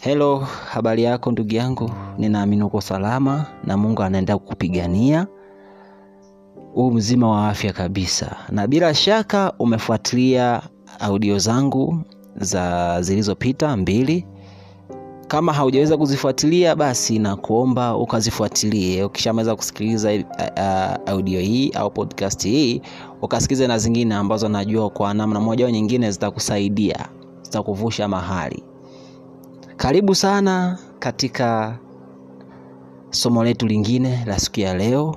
Hello, habari yako ndugu yangu, ninaamini uko salama na Mungu anaenda kukupigania. Huu mzima wa afya kabisa, na bila shaka umefuatilia audio zangu za zilizopita mbili. Kama haujaweza kuzifuatilia, basi nakuomba ukazifuatilie. Ukishamaliza kusikiliza uh, audio hii au podcast hii, ukasikize na zingine ambazo najua kwa namna moja au nyingine zitakusaidia, zitakuvusha mahali karibu sana katika somo letu lingine la siku ya leo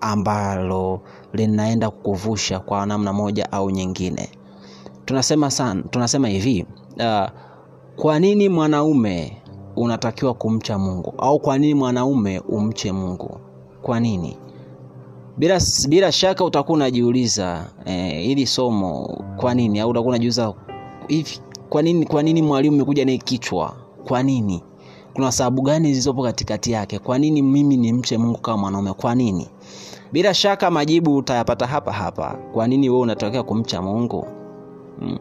ambalo linaenda kukuvusha kwa namna moja au nyingine. Tunasema sana, tunasema hivi uh, kwa nini mwanaume unatakiwa kumcha Mungu au kwa nini mwanaume umche Mungu? Kwa nini? Bila, bila shaka utakuwa unajiuliza eh, hili somo kwa nini, au utakuwa unajiuliza hivi, kwa nini, kwa nini mwalimu umekuja naye kichwa kwa nini? Kuna sababu gani zilizopo katikati yake? Kwa nini mimi ni mche Mungu kama mwanaume? Kwa nini? Bila shaka majibu utayapata hapa hapa. Kwa nini wewe unatakiwa kumcha Mungu? Hmm.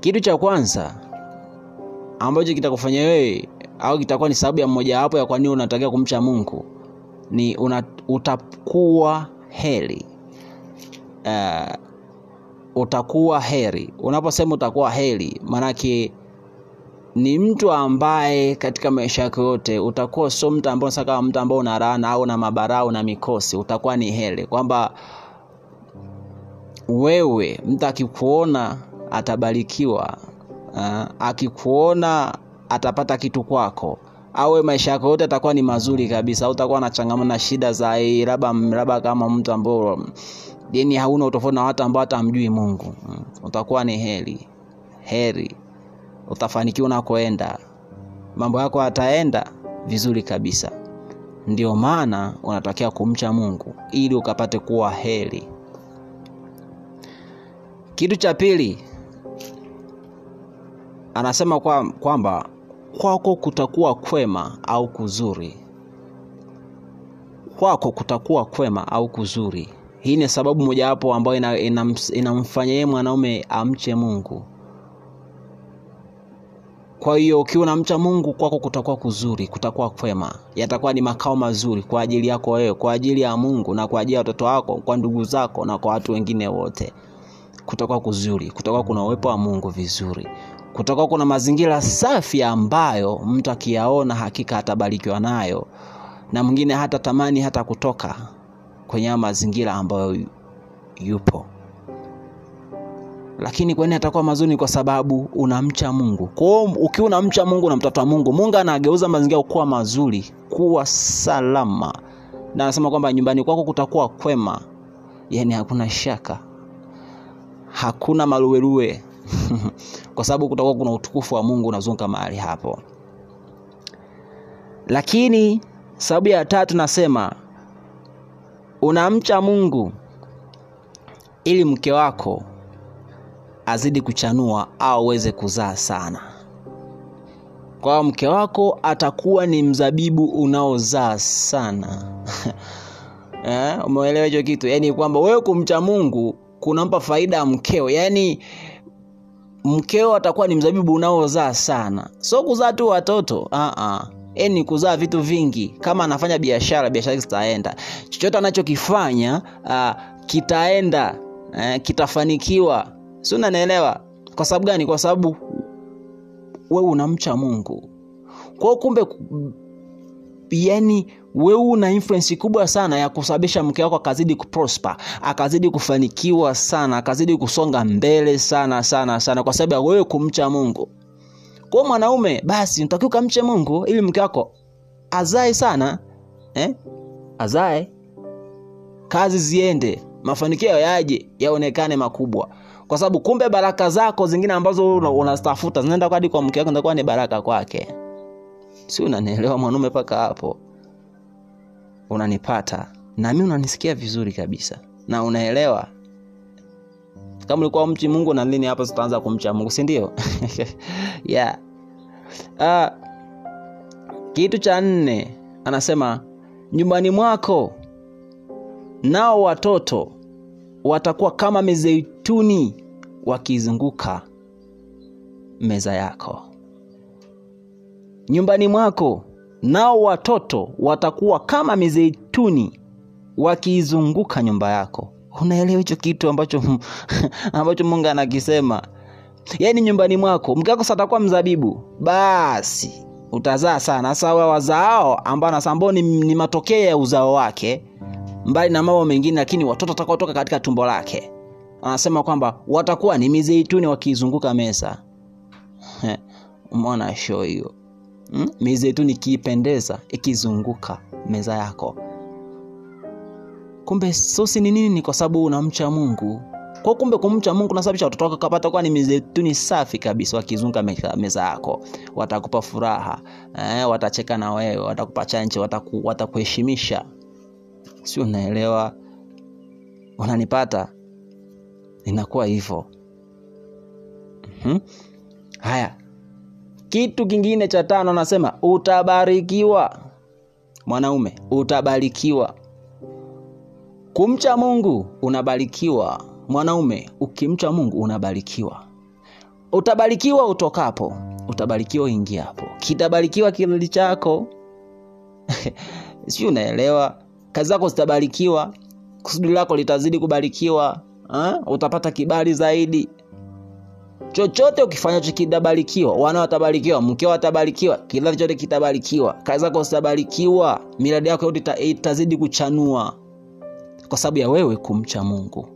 Kitu cha kwanza ambacho kitakufanya wewe au kitakuwa ni sababu ya mmojawapo ya kwa nini unatakiwa kumcha Mungu ni una, utakuwa heri. Uh, utakuwa heri. Unaposema utakuwa heri, maanake ni mtu ambaye katika maisha yako yote utakuwa sio mtu ambao kama mtu ambao una laana au na mabarau na mikosi, utakuwa ni heri, kwamba wewe mtu akikuona atabarikiwa, uh, akikuona atapata kitu kwako, au maisha yako yote atakuwa ni mazuri kabisa, utakuwa na changamoto na shida za labda kama mtu ambao yani hauna utofauti na watu ambao hata hamjui Mungu, uh, utakuwa ni heri. Heri. Utafanikiwa unakoenda, mambo yako ataenda vizuri kabisa. Ndio maana unatakiwa kumcha Mungu ili ukapate kuwa heri. Kitu cha pili anasema kwa, kwamba kwako kutakuwa kwema au kuzuri, kwako kutakuwa kwema au kuzuri. Hii ni sababu mojawapo ambayo inamfanya ina, ina yeye mwanaume amche Mungu. Kwa hiyo ukiwa unamcha Mungu kwako kutakuwa kuzuri, kutakuwa kwema, yatakuwa ni makao mazuri kwa ajili yako wewe, kwa ajili ya Mungu na kwa ajili ya watoto wako, kwa ndugu zako na kwa watu wengine wote. Kutakuwa kuzuri, kutakuwa kuna uwepo wa Mungu vizuri, kutakuwa kuna mazingira safi ambayo mtu akiyaona hakika atabarikiwa nayo, na mwingine hata tamani hata kutoka kwenye mazingira ambayo yupo. Lakini kwani atakuwa mazuri? Kwa sababu unamcha Mungu. Kwa ukiwa unamcha Mungu na mtoto wa Mungu, Mungu anageuza mazingira kuwa mazuri, kuwa salama, na anasema kwamba nyumbani kwako kutakuwa kwema, yaani hakuna shaka, hakuna maluweluwe kwa sababu kutakuwa kuna utukufu wa Mungu unazunguka mahali hapo. Lakini sababu ya tatu nasema unamcha Mungu ili mke wako azidi kuchanua au aweze kuzaa sana. Kwa mke wako atakuwa ni mzabibu unaozaa sana eh, umeelewa hicho kitu? Yaani kwamba wewe kumcha Mungu kunampa faida ya mkeo, yaani mkeo atakuwa ni mzabibu unaozaa sana, So kuzaa tu watoto uh-uh. ni kuzaa vitu vingi. Kama anafanya biashara, biashara zitaenda, chochote anachokifanya uh, kitaenda uh, kitafanikiwa si unanielewa? Kwa sababu gani? Kwa sababu wewe unamcha Mungu. kwao. kumbe, yani wewe una influence kubwa sana ya kusababisha mke wako akazidi kuprosper, akazidi kufanikiwa sana, akazidi kusonga mbele sana sana sana, kwa sababu ya wewe kumcha Mungu. Kwa mwanaume, basi unatakiwa ukamche Mungu ili mke wako azae sana eh? Azae, kazi ziende, mafanikio yaje, yaonekane makubwa kwa sababu kumbe baraka zako zingine ambazo unazitafuta zinaenda hadi kwa mke wako, ndakuwa ni baraka kwake. Si unanielewa mwanaume? Mpaka hapo unanipata na mi unanisikia vizuri kabisa na unaelewa. Kama ulikuwa mchi Mungu na lini hapa tutaanza kumcha Mungu, sindio yeah. Uh, kitu cha nne anasema nyumbani mwako nao watoto watakuwa kama mizeituni wakizunguka meza yako nyumbani mwako nao watoto watakuwa kama mizeituni wakiizunguka nyumba yako. Unaelewa hicho kitu ambacho ambacho mungu anakisema? Yaani nyumbani mwako mke wako satakuwa mzabibu? Basi utazaa sana. Sasa wa wazaao ambao nasambao ni, ni matokeo ya uzao wake mbali na mambo mengine lakini watoto watakaotoka katika tumbo lake. Anasema kwamba watakuwa ni mizeituni wakiizunguka meza. Umeona show hiyo hmm? mizeituni ikiipendeza ikizunguka meza yako. Kumbe sosi ni nini? Ni kwa sababu unamcha mungu. Kwa kumbe kumcha mungu nasababisha watoto wako kapata kuwa ni mizeituni safi kabisa wakizunga meza yako. Watakupa furaha eh, watacheka na wewe watakupa chanje wataku, si unaelewa? Unanipata? Inakuwa hivyo. Mm-hmm. haya kitu kingine cha tano anasema utabarikiwa. Mwanaume utabarikiwa. Kumcha mungu unabarikiwa. Mwanaume ukimcha mungu unabarikiwa. Utabarikiwa utokapo utabarikiwa uingiapo. Kitabarikiwa kinali chako. Si unaelewa? Kazi zako zitabarikiwa kusudi lako litazidi kubarikiwa ha? utapata kibali zaidi chochote ukifanyacho kitabarikiwa wana watabarikiwa mkeo watabarikiwa kila chote kitabarikiwa. Kazi zako zitabarikiwa miradi yako yote itazidi kuchanua. Kwa sababu ya wewe kumcha mungu.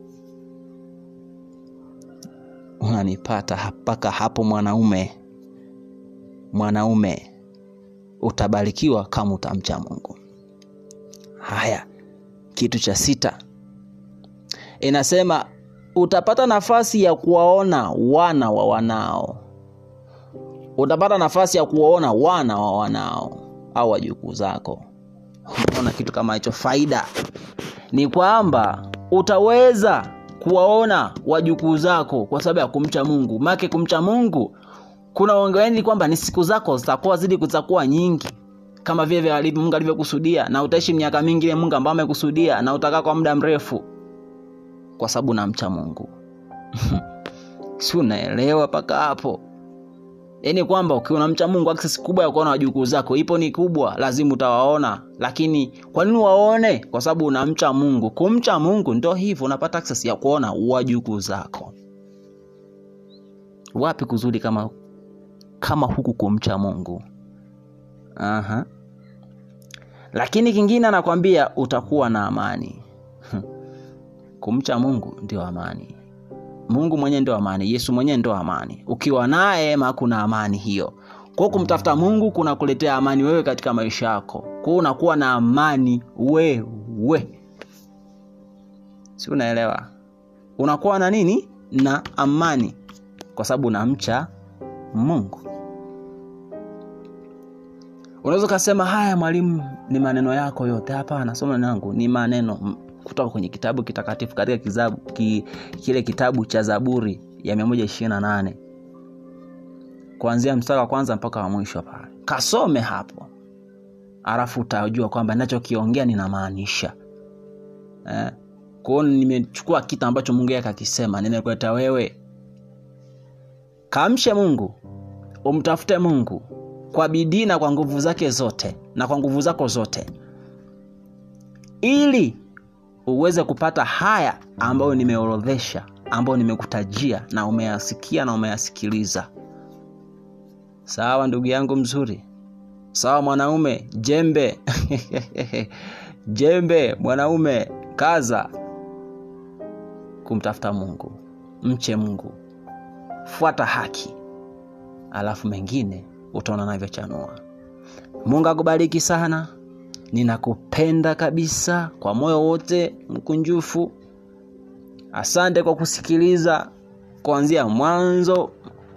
Unanipata mpaka hapo mwanaume. Mwanaume utabarikiwa kama utamcha mungu. Haya kitu cha sita. Inasema utapata nafasi ya kuwaona wana wa wanao. Utapata nafasi ya kuwaona wana wa wanao au wajukuu zako. Unaona kitu kama hicho. Faida ni kwamba utaweza kuwaona wajukuu zako kwa sababu ya kumcha mungu. Make kumcha mungu kuna ongeeni kwamba ni siku zako zitakuwa zidi zitakuwa nyingi. Kama vile mungu alivyokusudia na utaishi miaka mingi ile mungu ambayo amekusudia na utakaa kwa muda mrefu kwa sababu namcha mungu. Si unaelewa mpaka hapo? Yaani kwamba ukiwa unamcha mungu access kubwa ya kuona wajukuu zako ipo ni kubwa lazima utawaona. Lakini kwa nini waone kwa sababu unamcha mungu. Kumcha mungu ndo hivyo unapata access ya kuona wajukuu zako. Wapi kuzuri kama kama huku kumcha mungu? Aha. lakini kingine anakwambia utakuwa na amani kumcha mungu ndio amani. Mungu mwenyewe ndio amani yesu mwenyewe ndio amani. Ukiwa naye kuna amani hiyo. Kwao kumtafuta mungu kunakuletea amani wewe katika maisha yako. Kwao unakuwa na amani wewe. Si unaelewa? Unakuwa na nini? Na amani. Kwa sababu unamcha mungu. Unaweza ukasema haya mwalimu ni maneno yako yote. Hapana soma nangu ni maneno kutoka kwenye kitabu kitakatifu katika kizabu, ki, kile kitabu cha zaburi ya 128 kuanzia mstari wa kwanza mpaka wa mwisho pale. Kasome hapo. Alafu utajua kwamba nachokiongea ninamaanisha. Eh? kwao nimechukua kitu ambacho mungu yake akisema nimekuleta wewe kamshe mungu umtafute mungu kwa bidii na kwa nguvu zake zote na kwa nguvu zako zote ili uweze kupata haya ambayo nimeorodhesha ambayo nimekutajia na umeyasikia na umeyasikiliza. Sawa ndugu yangu mzuri? Sawa mwanaume? Jembe. Jembe mwanaume kaza. Kumtafuta mungu. Mche mungu. Fuata haki. Alafu mengine utaona navyochanua mungu akubariki sana ninakupenda kabisa kwa moyo wote mkunjufu. Asante kwa kusikiliza kuanzia mwanzo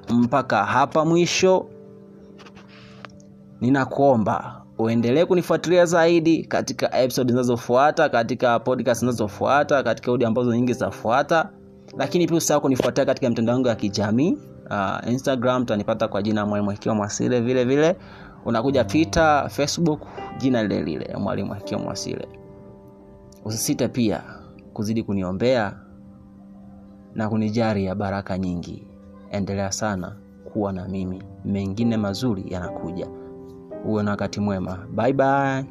mpaka hapa mwisho. Ninakuomba uendelee kunifuatilia zaidi katika episode zinazofuata katika podcast zinazofuata katika audio ambazo nyingi zitafuata lakini pia usahau kunifuatia katika mtandao wangu ya kijamii. Uh, instagram utanipata kwa jina mwalimu akiwa mwasile vile vile unakuja twitter facebook jina lile lile mwalimu akiwa mwasile usisite pia kuzidi kuniombea na kunijari ya baraka nyingi. Endelea sana kuwa na mimi, mengine mazuri yanakuja. Uwe na wakati mwema. Bye bye.